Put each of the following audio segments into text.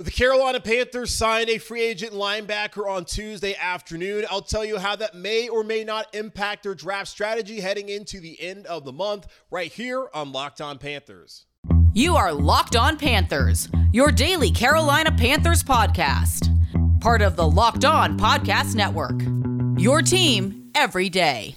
The Carolina Panthers signed a free agent linebacker on Tuesday afternoon. I'll tell you how that may or may not impact their draft strategy heading into the end of the month, right here on Locked On Panthers. You are Locked On Panthers, your daily Carolina Panthers podcast, part of the Locked On Podcast Network. Your team every day.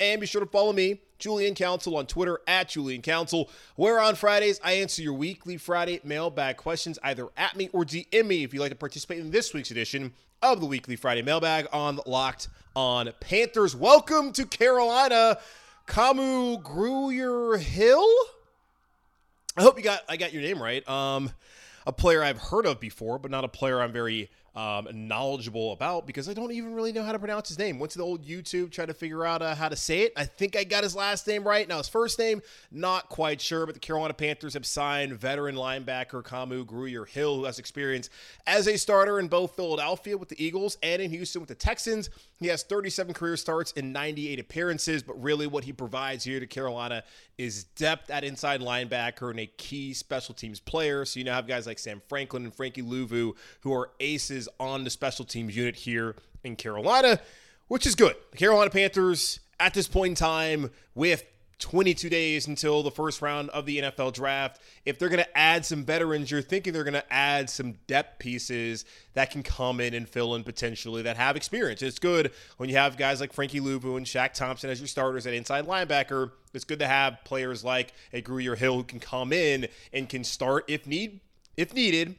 And be sure to follow me, Julian Council, on Twitter at Julian Council, where on Fridays I answer your weekly Friday mailbag questions either at me or DM me if you'd like to participate in this week's edition of the weekly Friday mailbag on Locked on Panthers. Welcome to Carolina, Kamu Grugier Hill. I hope you got I got your name right. Um, a player I've heard of before, but not a player I'm very um, knowledgeable about because I don't even really know how to pronounce his name. Went to the old YouTube, tried to figure out uh, how to say it. I think I got his last name right. Now, his first name, not quite sure, but the Carolina Panthers have signed veteran linebacker Kamu Grugier Hill, who has experience as a starter in both Philadelphia with the Eagles and in Houston with the Texans. He has 37 career starts and 98 appearances, but really what he provides here to Carolina is depth at inside linebacker and a key special teams player. So you now have guys like Sam Franklin and Frankie Luvu who are aces on the special teams unit here in Carolina, which is good. The Carolina Panthers at this point in time with 22 days until the first round of the NFL draft. If they're going to add some veterans, you're thinking they're going to add some depth pieces that can come in and fill in potentially that have experience. It's good when you have guys like Frankie Luvu and Shaq Thompson as your starters at inside linebacker. It's good to have players like a Grugier Hill who can come in and can start if need if needed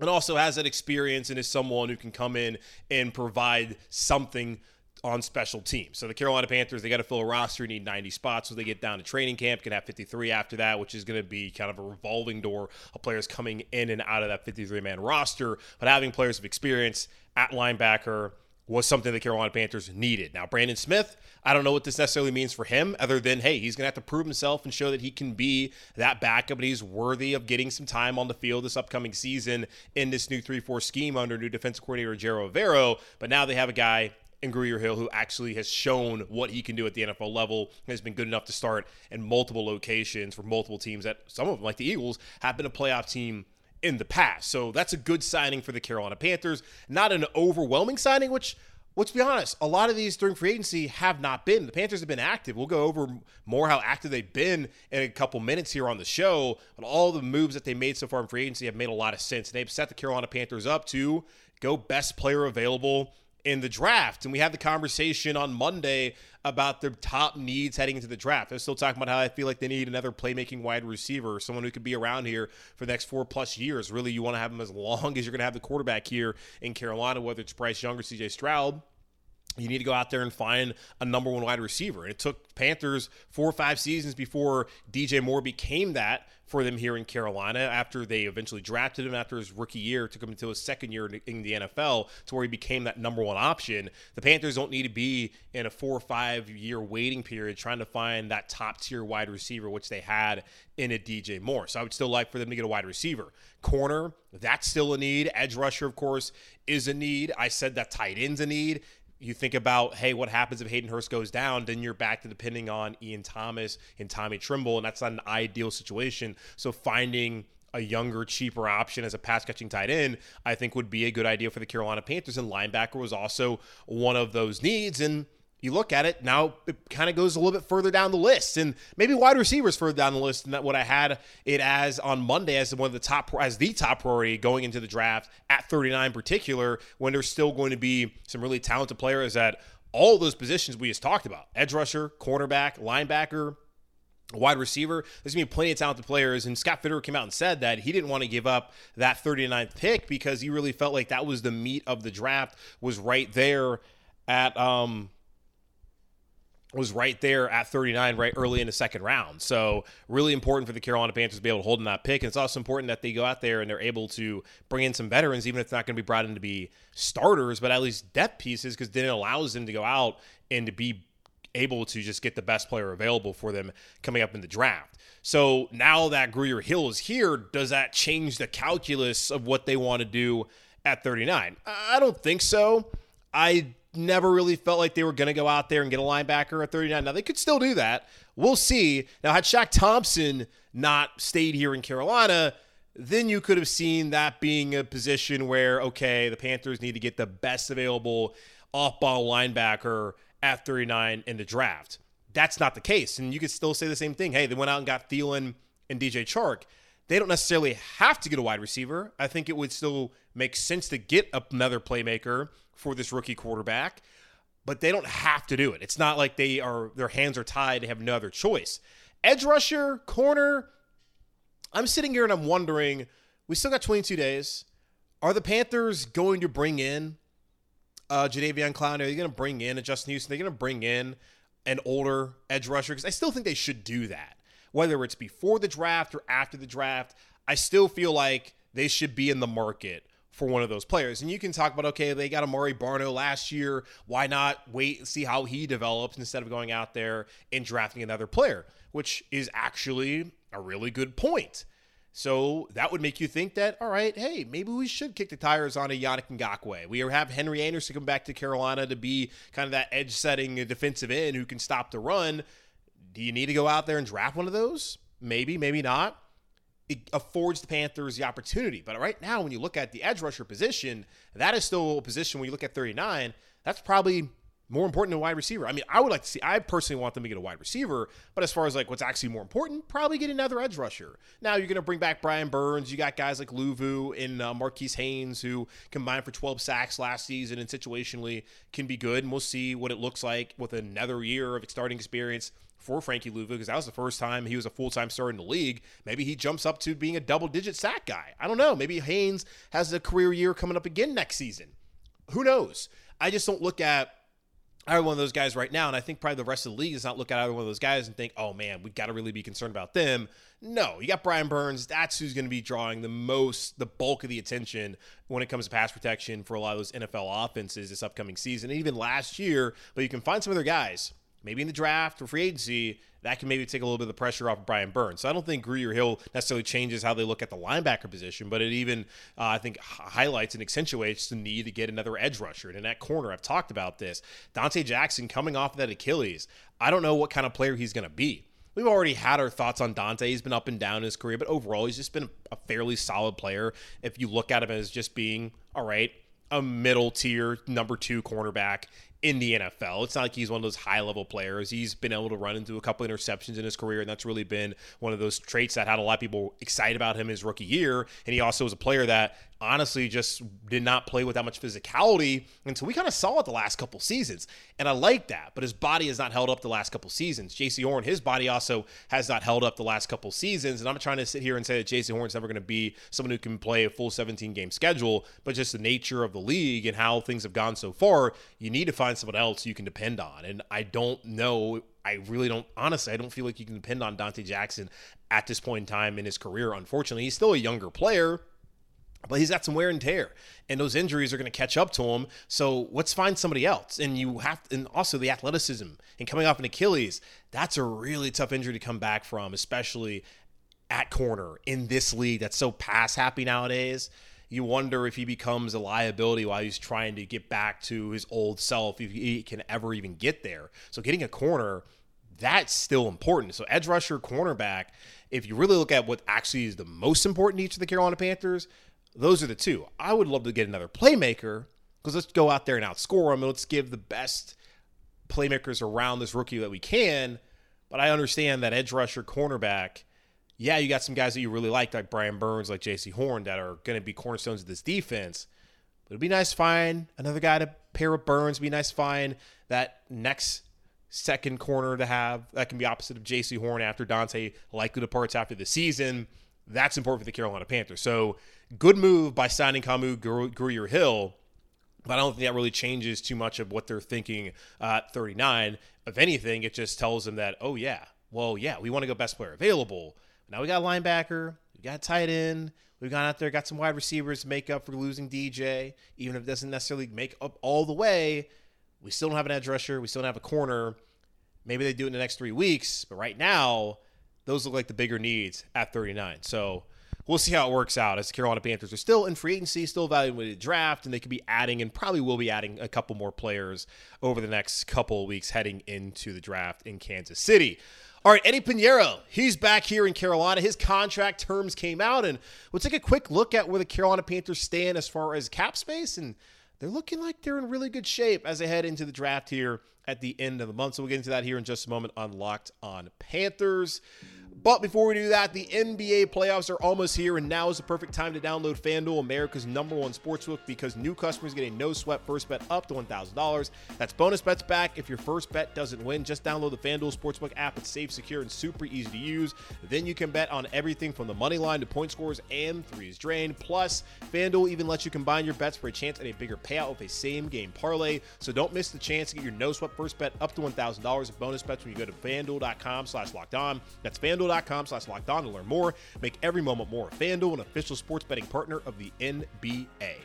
and also has that experience and is someone who can come in and provide something on special teams. So the Carolina Panthers, they got to fill a roster, need 90 spots. So they get down to training camp, can have 53 after that, which is going to be kind of a revolving door of players coming in and out of that 53 man roster. But having players of experience at linebacker, was something the Carolina Panthers needed. Now, Brandon Smith, I don't know what this necessarily means for him, other than, hey, he's going to have to prove himself and show that he can be that backup and he's worthy of getting some time on the field this upcoming season in this new 3 4 scheme under new defensive coordinator Ejiro Evero. But now they have a guy in Grugier Hill who actually has shown what he can do at the NFL level, has been good enough to start in multiple locations for multiple teams that some of them, like the Eagles, have been a playoff team in the past. So that's a good signing for the Carolina Panthers. Not an overwhelming signing, which let's be honest, a lot of these during free agency have not been. The Panthers have been active. We'll go over more how active they've been in a couple minutes here on the show. But all the moves that they made so far in free agency have made a lot of sense. And they've set the Carolina Panthers up to go best player available in the draft. And we had the conversation on Monday about their top needs heading into the draft. I was still talking about how I feel like they need another playmaking wide receiver, someone who could be around here for the next four plus years. Really, you want to have them as long as you're going to have the quarterback here in Carolina, whether it's Bryce Young or CJ Stroud you need to go out there and find a number one wide receiver. And it took Panthers four or five seasons before DJ Moore became that for them here in Carolina after they eventually drafted him after his rookie year. Took him until his second year in the NFL to where he became that number one option. The Panthers don't need to be in a four or five year waiting period trying to find that top tier wide receiver, which they had in a DJ Moore. So I would still like for them to get a wide receiver. Corner, that's still a need. Edge rusher, of course, is a need. I said that tight end's a need you think about, hey, what happens if Hayden Hurst goes down? Then you're back to depending on Ian Thomas and Tommy Tremble, and that's not an ideal situation. So finding a younger, cheaper option as a pass catching tight end, I think would be a good idea for the Carolina Panthers. And linebacker was also one of those needs. And you look at it now, it kind of goes a little bit further down the list, and maybe wide receivers further down the list than that what I had it as on Monday as one of the top as the top priority going into the draft at 39 in particular, when there's still going to be some really talented players at all those positions we just talked about: edge rusher, cornerback, linebacker, wide receiver. There's to be plenty of talented players. And Scott Fitterer came out and said that he didn't want to give up that 39th pick because he really felt like that was the meat of the draft was right there at um was right there at 39 right early in the second round. So really important for the Carolina Panthers to be able to hold in that pick. And it's also important that they go out there and they're able to bring in some veterans, even if it's not going to be brought in to be starters, but at least depth pieces, because then it allows them to go out and to be able to just get the best player available for them coming up in the draft. So now that Grugier Hill is here, does that change the calculus of what they want to do at 39? I don't think so. I never really felt like they were going to go out there and get a linebacker at 39. Now, they could still do that. We'll see. Now, had Shaq Thompson not stayed here in Carolina, then you could have seen that being a position where, okay, the Panthers need to get the best available off ball linebacker at 39 in the draft. That's not the case. And you could still say the same thing. Hey, they went out and got Thielen and DJ Chark. They don't necessarily have to get a wide receiver. I think it would still make sense to get another playmaker for this rookie quarterback, but they don't have to do it. It's not like they are their hands are tied, they have no other choice. Edge rusher, corner, I'm sitting here and I'm wondering, we still got 22 days. Are the Panthers going to bring in uh Jadeveon Clowney? Are they going to bring in a Justin Houston? Are they going to bring in an older edge rusher? Because I still think they should do that. Whether it's before the draft or after the draft, I still feel like they should be in the market for one of those players. And you can talk about, okay, they got Amare Barno last year. Why not wait and see how he develops instead of going out there and drafting another player, which is actually a really good point. So that would make you think that, all right, hey, maybe we should kick the tires on a Yannick Ngakoue. We have Henry Anderson come back to Carolina to be kind of that edge setting defensive end who can stop the run. Do you need to go out there and draft one of those? Maybe, maybe not it affords the Panthers the opportunity. But right now, when you look at the edge rusher position, that is still a position when you look at 39, that's probably more important than wide receiver. I mean, I would like to see, I personally want them to get a wide receiver, but as far as like what's actually more important, probably get another edge rusher. Now you're going to bring back Brian Burns. You got guys like Luvu and uh, Marquis Haynes who combined for 12 sacks last season and situationally can be good. And we'll see what it looks like with another year of starting experience for Frankie Luvu because that was the first time he was a full time starter in the league. Maybe he jumps up to being a double digit sack guy. I don't know. Maybe Haynes has a career year coming up again next season. Who knows? I just don't look at either one of those guys right now, and I think probably the rest of the league does not look at either one of those guys and think, oh man, we've got to really be concerned about them. No, you got Brian Burns. That's who's going to be drawing the most, the bulk of the attention when it comes to pass protection for a lot of those NFL offenses this upcoming season, and even last year. But you can find some other guys maybe in the draft or free agency, that can maybe take a little bit of the pressure off of Brian Burns. So I don't think Grugier Hill necessarily changes how they look at the linebacker position, but it even, uh, I think, highlights and accentuates the need to get another edge rusher. And in that corner, I've talked about this. Donte Jackson coming off of that Achilles, I don't know what kind of player he's going to be. We've already had our thoughts on Donte. He's been up and down in his career, but overall, he's just been a fairly solid player. If you look at him as just being, all right, a middle tier number two cornerback in the NFL. It's not like he's one of those high level players. He's been able to run into a couple interceptions in his career, and that's really been one of those traits that had a lot of people excited about him his rookie year. And he also was a player that honestly just did not play with that much physicality until we kind of saw it the last couple seasons. And I like that, but his body has not held up the last couple seasons. Jaycee Horn, his body also has not held up the last couple seasons. And I'm trying to sit here and say that Jaycee Horn's never going to be someone who can play a full 17 game schedule, but just the nature of the league and how things have gone so far, you need to find someone else you can depend on. And I don't know I really don't honestly I don't feel like you can depend on Donte Jackson at this point in time in his career. Unfortunately, he's still a younger player, but he's got some wear and tear, and those injuries are going to catch up to him. So let's find somebody else. And you have, and also the athleticism and coming off an Achilles, that's a really tough injury to come back from, especially at corner in this league that's so pass happy nowadays. You wonder if he becomes a liability while he's trying to get back to his old self, if he can ever even get there. So getting a corner, that's still important. So edge rusher, cornerback. If you really look at what actually is the most important each of the Carolina Panthers, those are the two. I would love to get another playmaker because let's go out there and outscore them and let's give the best playmakers around this rookie that we can. But I understand that edge rusher, cornerback, yeah, you got some guys that you really like, like Brian Burns, like Jaycee Horn, that are going to be cornerstones of this defense. But it'd be nice to find another guy to pair with Burns. It'd be nice to find that next second corner to have that can be opposite of Jaycee Horn after Donte likely departs after the season. That's important for the Carolina Panthers. So good move by signing Kamu Grugier Hill. But I don't think that really changes too much of what they're thinking at 39. if anything, it just tells them that, oh, yeah, well, yeah, we want to go best player available. Now we got linebacker, we got tight end, we've gone out there, got some wide receivers to make up for losing DJ, even if it doesn't necessarily make up all the way. We still don't have an edge rusher, we still don't have a corner. Maybe they do it in the next three weeks, but right now, those look like the bigger needs at 39. So we'll see how it works out as the Carolina Panthers are still in free agency, still evaluating the draft, and they could be adding and probably will be adding a couple more players over the next couple weeks heading into the draft in Kansas City. All right, Eddy Piñeiro, he's back here in Carolina. His contract terms came out, and we'll take a quick look at where the Carolina Panthers stand as far as cap space, and they're looking like they're in really good shape as they head into the draft here at the end of the month. So we'll get into that here in just a moment on Locked on Panthers. But before we do that, the NBA playoffs are almost here, and now is the perfect time to download FanDuel, America's number one sportsbook, because new customers get a no sweat first bet up to $1,000. That's bonus bets back if your first bet doesn't win. Just download the FanDuel Sportsbook app. It's safe, secure, and super easy to use. Then you can bet on everything from the money line to point scores and threes drained. Plus, FanDuel even lets you combine your bets for a chance at a bigger payout with a same game parlay. So don't miss the chance to get your no sweat first bet up to $1,000 in bonus bets when you go to FanDuel.com slash locked on. That's FanDuel FanDuel.com slash locked on to learn more. Make every moment more. FanDuel, an official sports betting partner of the NBA.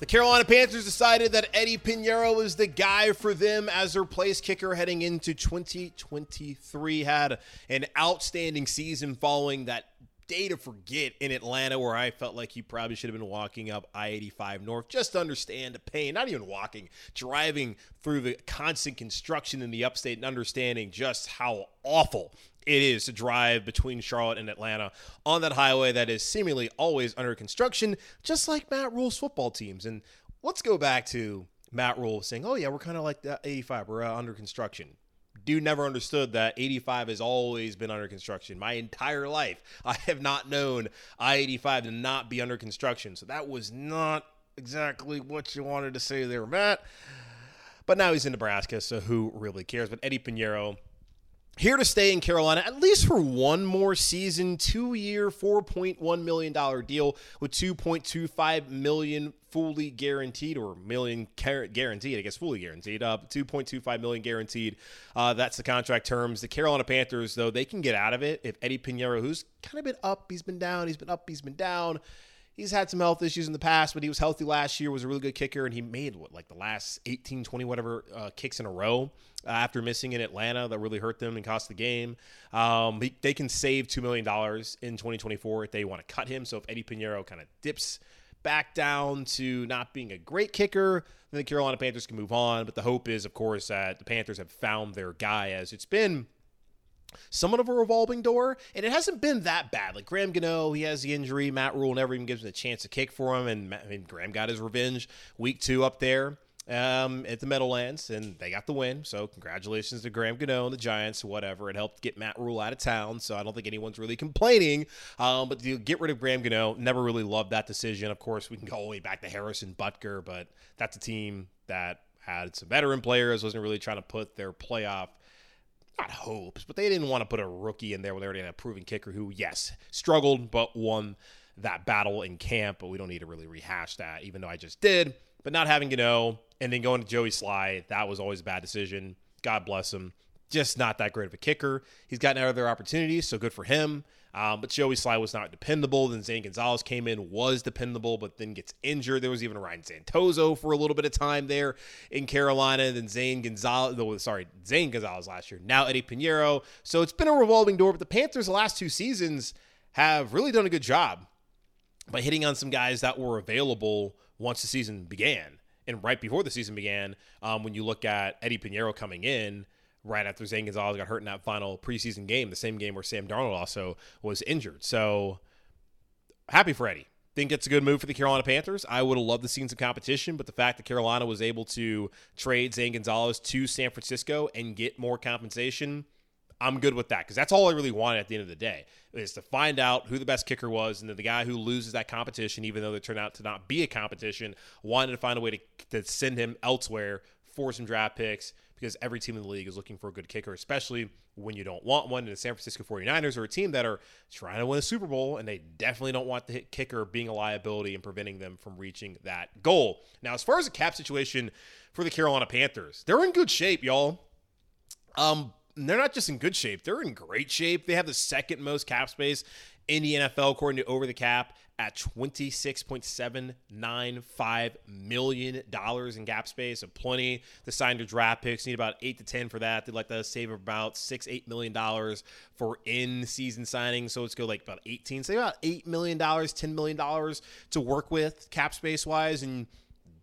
The Carolina Panthers decided that Eddy Piñeiro is the guy for them as their place kicker heading into 2023. Had an outstanding season following that day to forget in Atlanta where I felt like you probably should have been walking up I 85 North just to understand the pain, not even walking, driving through the constant construction in the upstate and understanding just how awful it is to drive between Charlotte and Atlanta on that highway that is seemingly always under construction, just like Matt Rhule's football teams. And let's go back to Matt Rhule saying, oh, yeah, we're kind of like the 85, we're uh, under construction dude never understood that 85 has always been under construction. My entire life, I have not known I 85 to not be under construction. So that was not exactly what you wanted to say there, Matt. But now he's in Nebraska, so who really cares? But Eddy Piñeiro here to stay in Carolina at least for one more season, two year, $4.1 million deal with 2.25 million fully guaranteed or million guaranteed, I guess fully guaranteed, uh, 2.25 million guaranteed. Uh, that's the contract terms. The Carolina Panthers, though, they can get out of it if Eddy Piñeiro, who's kind of been up, he's been down, he's been up, he's been down. He's had some health issues in the past, but he was healthy last year, was a really good kicker, and he made what, like the last 18, 20, whatever uh, kicks in a row uh, after missing in Atlanta that really hurt them and cost the game. Um, he, they can save $2 million in 2024 if they want to cut him. So if Eddy Piñeiro kind of dips back down to not being a great kicker, then the Carolina Panthers can move on. But the hope is, of course, that the Panthers have found their guy as it's been somewhat of a revolving door, and it hasn't been that bad. Like Graham Gano, he has the injury. Matt Rhule never even gives him a chance to kick for him, and I mean, Graham got his revenge week two up there um, at the Meadowlands, and they got the win. So congratulations to Graham Gano and the Giants. Whatever, it helped get Matt Rhule out of town, so I don't think anyone's really complaining. Um, but to get rid of Graham Gano, never really loved that decision. Of course, we can go all the way back to Harrison Butker, but that's a team that had some veteran players, wasn't really trying to put their playoff not hopes, but they didn't want to put a rookie in there when they already had a proven kicker who, yes, struggled but won that battle in camp. But we don't need to really rehash that, even though I just did. But not having know and then going to Joey Slye, that was always a bad decision. God bless him. Just not that great of a kicker. He's gotten out of their opportunities, so good for him. Um, but Joey Slye was not dependable. Then Zane Gonzalez came in, was dependable, but then gets injured. There was even Ryan Santoso for a little bit of time there in Carolina. Then Zane Gonzalez, sorry, Zane Gonzalez last year. Now Eddy Piñeiro. So it's been a revolving door. But the Panthers the last two seasons have really done a good job by hitting on some guys that were available once the season began and right before the season began. Um, when you look at Eddie Piñeiro coming in right after Zane Gonzalez got hurt in that final preseason game, the same game where Sam Darnold also was injured. So happy for Eddy. Think it's a good move for the Carolina Panthers. I would have loved to see some competition, but the fact that Carolina was able to trade Zane Gonzalez to San Francisco and get more compensation, I'm good with that because that's all I really wanted at the end of the day is to find out who the best kicker was, and then the guy who loses that competition, even though it turned out to not be a competition, wanted to find a way to, to send him elsewhere for some draft picks, because every team in the league is looking for a good kicker, especially when you don't want one. And the San Francisco 49ers are a team that are trying to win a Super Bowl, and they definitely don't want the kicker being a liability and preventing them from reaching that goal. Now, as far as the cap situation for the Carolina Panthers, they're in good shape, y'all. Um, they're not just in good shape, they're in great shape. They have the second most cap space in the NFL, according to Over the Cap, at $26.795 million in cap space. So plenty to sign their draft picks. Need about 8 to 10 for that. They'd like to save about 6 $8 million for in season signings. So let's go like about 18, say about $8 million, $10 million to work with cap space wise. And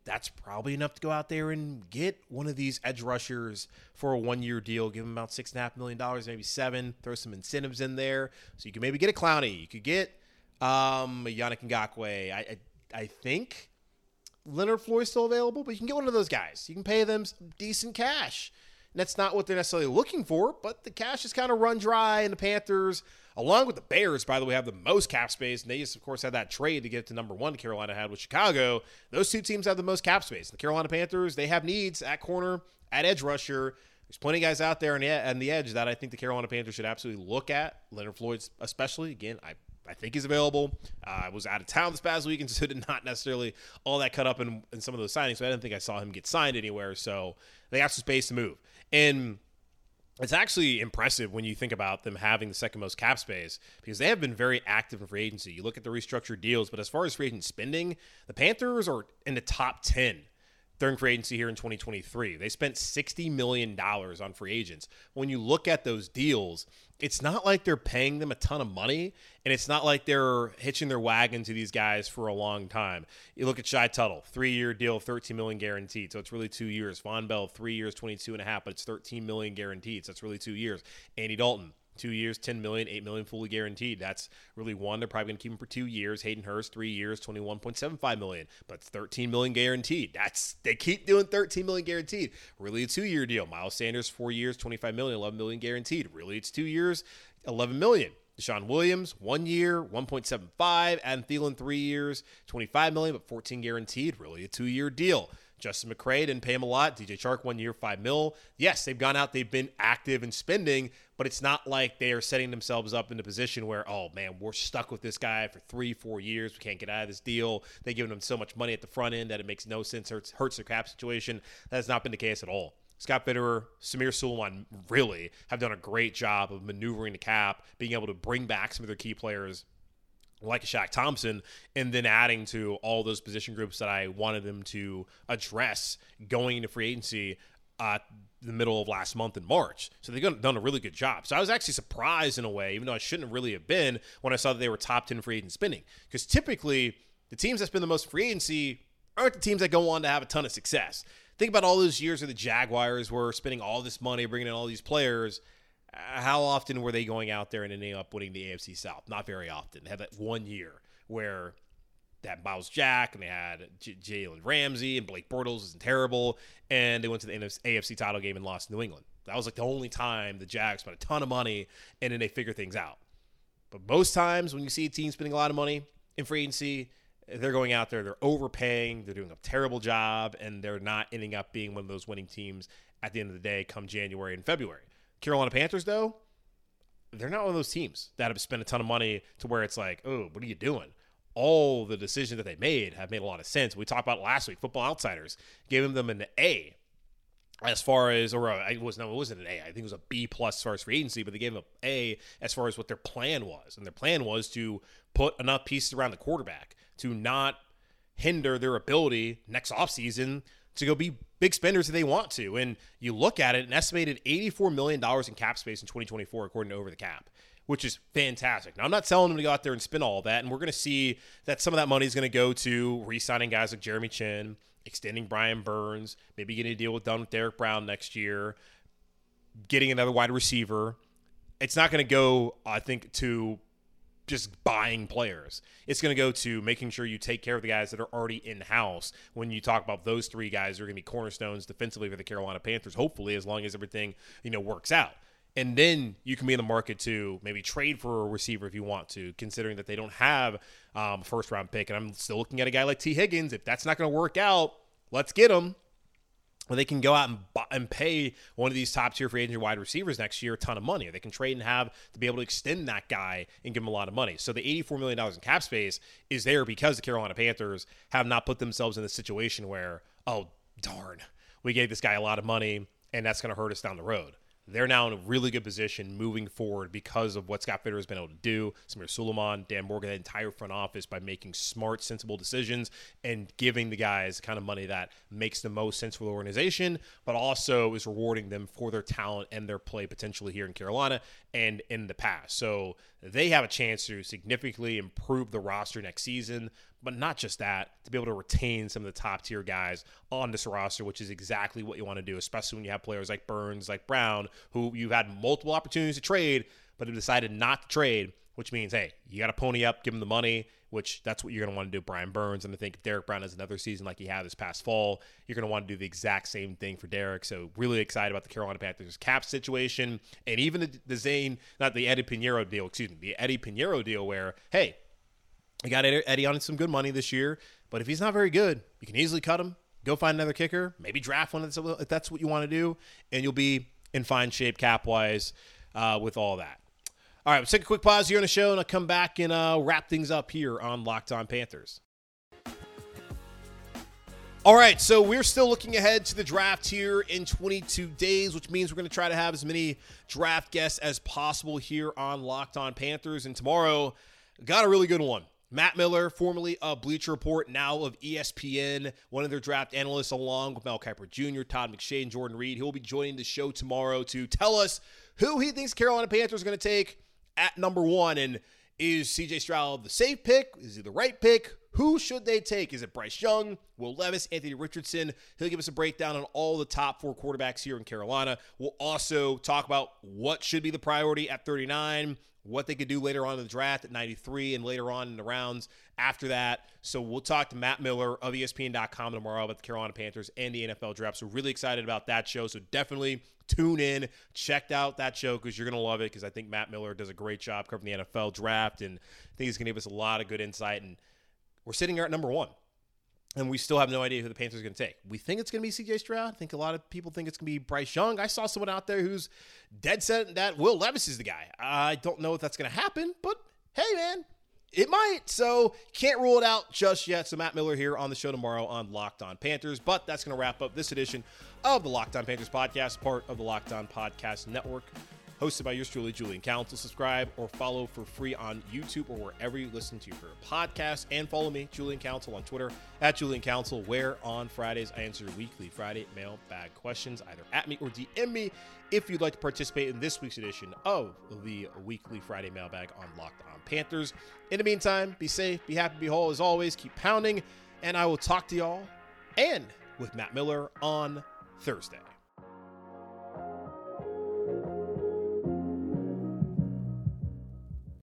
that's probably enough to go out there and get one of these edge rushers for a one year deal. Give them about six and a half million dollars, maybe seven. Throw some incentives in there, so you can maybe get a Clowney. You could get um, Yannick Ngakoue. I, I, I think Leonard Floyd's still available, but you can get one of those guys. You can pay them decent cash. And that's not what they're necessarily looking for, but the cash is kind of run dry, and the Panthers along with the Bears, by the way, have the most cap space. And they just, of course, had that trade to get to number one Carolina had with Chicago. Those two teams have the most cap space. The Carolina Panthers, they have needs at corner, at edge rusher. There's plenty of guys out there on the, on the edge that I think the Carolina Panthers should absolutely look at. Leonard Floyd, especially. Again, I I think he's available. Uh, I was out of town this past weekend, so did not necessarily all that cut up in, in some of those signings. So I didn't think I saw him get signed anywhere. So they got some space to move. And it's actually impressive when you think about them having the second most cap space because they have been very active in free agency. You look at the restructured deals, but as far as free agent spending, the Panthers are in the top 10 during free agency here in 2023. They spent $60 million on free agents. When you look at those deals, it's not like they're paying them a ton of money, and it's not like they're hitching their wagon to these guys for a long time. You look at Shy Tuttle, three-year deal, 13 million guaranteed, so it's really two years. Vonn Bell, three years, 22 and a half, but it's 13 million guaranteed, so it's really two years. Andy Dalton, two years, 10 million, 8 million fully guaranteed. That's really one. They're probably going to keep him for two years. Hayden Hurst, three years, 21.75 million, but it's 13 million guaranteed. That's they keep doing 13 million guaranteed. Really a two year deal. Miles Sanders, four years, 25 million, 11 million guaranteed. Really, it's two years, 11 million. DeShawn Williams, one year, 1.75. Adam Thielen, three years, 25 million, but 14 guaranteed. Really a two year deal. Justin McCray didn't pay him a lot. DJ Chark one year, five mil. Yes, they've gone out, they've been active in spending, but it's not like they are setting themselves up in a position where, oh man, we're stuck with this guy for three, four years. We can't get out of this deal. They've given him so much money at the front end that it makes no sense, hurts, hurts their cap situation. That has not been the case at all. Scott Fitterer, Samir Suleiman really have done a great job of maneuvering the cap, being able to bring back some of their key players like Shaq Thompson, and then adding to all those position groups that I wanted them to address going into free agency uh, the middle of last month in March. So they've done a really good job. So I was actually surprised in a way, even though I shouldn't really have been, when I saw that they were top 10 free agent spending. Because typically, the teams that spend the most free agency aren't the teams that go on to have a ton of success. Think about all those years where the Jaguars were spending all this money, bringing in all these players, uh, how often were they going out there and ending up winning the AFC South? Not very often. They had that one year where they had Myles Jack and they had J- Jalen Ramsey and Blake Bortles was terrible, and they went to the AFC title game and lost New England. That was like the only time the Jags spent a ton of money and then they figure things out. But most times when you see a team spending a lot of money in free agency, they're going out there, they're overpaying, they're doing a terrible job, and they're not ending up being one of those winning teams at the end of the day come January and February. Carolina Panthers, though, they're not one of those teams that have spent a ton of money to where it's like, oh, what are you doing? All the decisions that they made have made a lot of sense. We talked about last week. Football Outsiders gave them an A as far as, or uh, it was no, it wasn't an A. I think it was a B plus as far as free agency, but they gave them an A as far as what their plan was, and their plan was to put enough pieces around the quarterback to not hinder their ability next offseason to go be big spenders if they want to. And you look at it, an estimated $84 million in cap space in 2024, according to Over the Cap, which is fantastic. Now, I'm not telling them to go out there and spend all that. And we're going to see that some of that money is going to go to re signing guys like Jeremy Chinn, extending Brian Burns, maybe getting a deal with done with Derrick Brown next year, getting another wide receiver. It's not going to go, I think, to just buying players. It's going to go to making sure you take care of the guys that are already in house. When you talk about those three guys, are going to be cornerstones defensively for the Carolina Panthers. Hopefully, as long as everything you know works out, and then you can be in the market to maybe trade for a receiver if you want to, considering that they don't have um, a first round pick. And I'm still looking at a guy like Tee Higgins. If that's not going to work out, let's get him. well, they can go out and, buy, and pay one of these top tier free agent wide receivers next year a ton of money. Or they can trade and have to be able to extend that guy and give him a lot of money. So the $84 million in cap space is there because the Carolina Panthers have not put themselves in the situation where, oh, darn, we gave this guy a lot of money and that's going to hurt us down the road they're now in a really good position moving forward because of what Scott Fitter has been able to do. Samir Suleiman, Dan Morgan, the entire front office by making smart, sensible decisions and giving the guys the kind of money that makes the most sense for the organization, but also is rewarding them for their talent and their play potentially here in Carolina and in the past. So they have a chance to significantly improve the roster next season. But not just that, to be able to retain some of the top tier guys on this roster, which is exactly what you want to do, especially when you have players like Burns, like Brown, who you've had multiple opportunities to trade, but have decided not to trade, which means, hey, you got to pony up, give them the money, which that's what you're going to want to do. Brian Burns, and I think if Derrick Brown has another season like he had this past fall, you're going to want to do the exact same thing for Derrick. So really excited about the Carolina Panthers cap situation, and even the, the Zane, not the Eddy Piñeiro deal, excuse me, the Eddy Piñeiro deal, where hey, I got Eddy on some good money this year, but if he's not very good, you can easily cut him. Go find another kicker, maybe draft one if that's what you want to do, and you'll be in fine shape cap wise uh, with all that. All right, let's take a quick pause here on the show, and I'll come back and uh, wrap things up here on Locked On Panthers. All right, so we're still looking ahead to the draft here in 22 days, which means we're going to try to have as many draft guests as possible here on Locked On Panthers. And tomorrow, got a really good one. Matt Miller, formerly of Bleacher Report, now of ESPN, one of their draft analysts, along with Mel Kiper Jr., Todd McShay, and Jordan Reid. He will be joining the show tomorrow to tell us who he thinks Carolina Panthers are going to take at number one. And is CJ Stroud the safe pick? Is he the right pick? Who should they take? Is it Bryce Young, Will Levis, Anthony Richardson? He'll give us a breakdown on all the top four quarterbacks here in Carolina. We'll also talk about what should be the priority at 39, what they could do later on in the draft at 93 and later on in the rounds after that. So we'll talk to Matt Miller of ESPN.com tomorrow about the Carolina Panthers and the NFL draft. So really excited about that show. So definitely tune in, check out that show because you're going to love it because I think Matt Miller does a great job covering the NFL draft and I think he's going to give us a lot of good insight. And we're sitting here at number one and we still have no idea who the Panthers are going to take. We think it's going to be CJ Stroud. I think a lot of people think it's going to be Bryce Young. I saw someone out there who's dead set that Will Levis is the guy. I don't know if that's going to happen, but hey, man, it might. So can't rule it out just yet. So Matt Miller here on the show tomorrow on Locked On Panthers. But that's going to wrap up this edition of the Locked On Panthers podcast, part of the Locked On Podcast Network hosted by yours truly, Julian Council. Subscribe or follow for free on YouTube or wherever you listen to your podcast. And follow me, Julian Council, on Twitter at Julian Council, where on Fridays I answer weekly Friday mailbag questions, either at me or DM me if you'd like to participate in this week's edition of the weekly Friday mailbag on Locked On Panthers. In the meantime, be safe, be happy, be whole as always. Keep pounding, and I will talk to y'all and with Matt Miller on Thursday.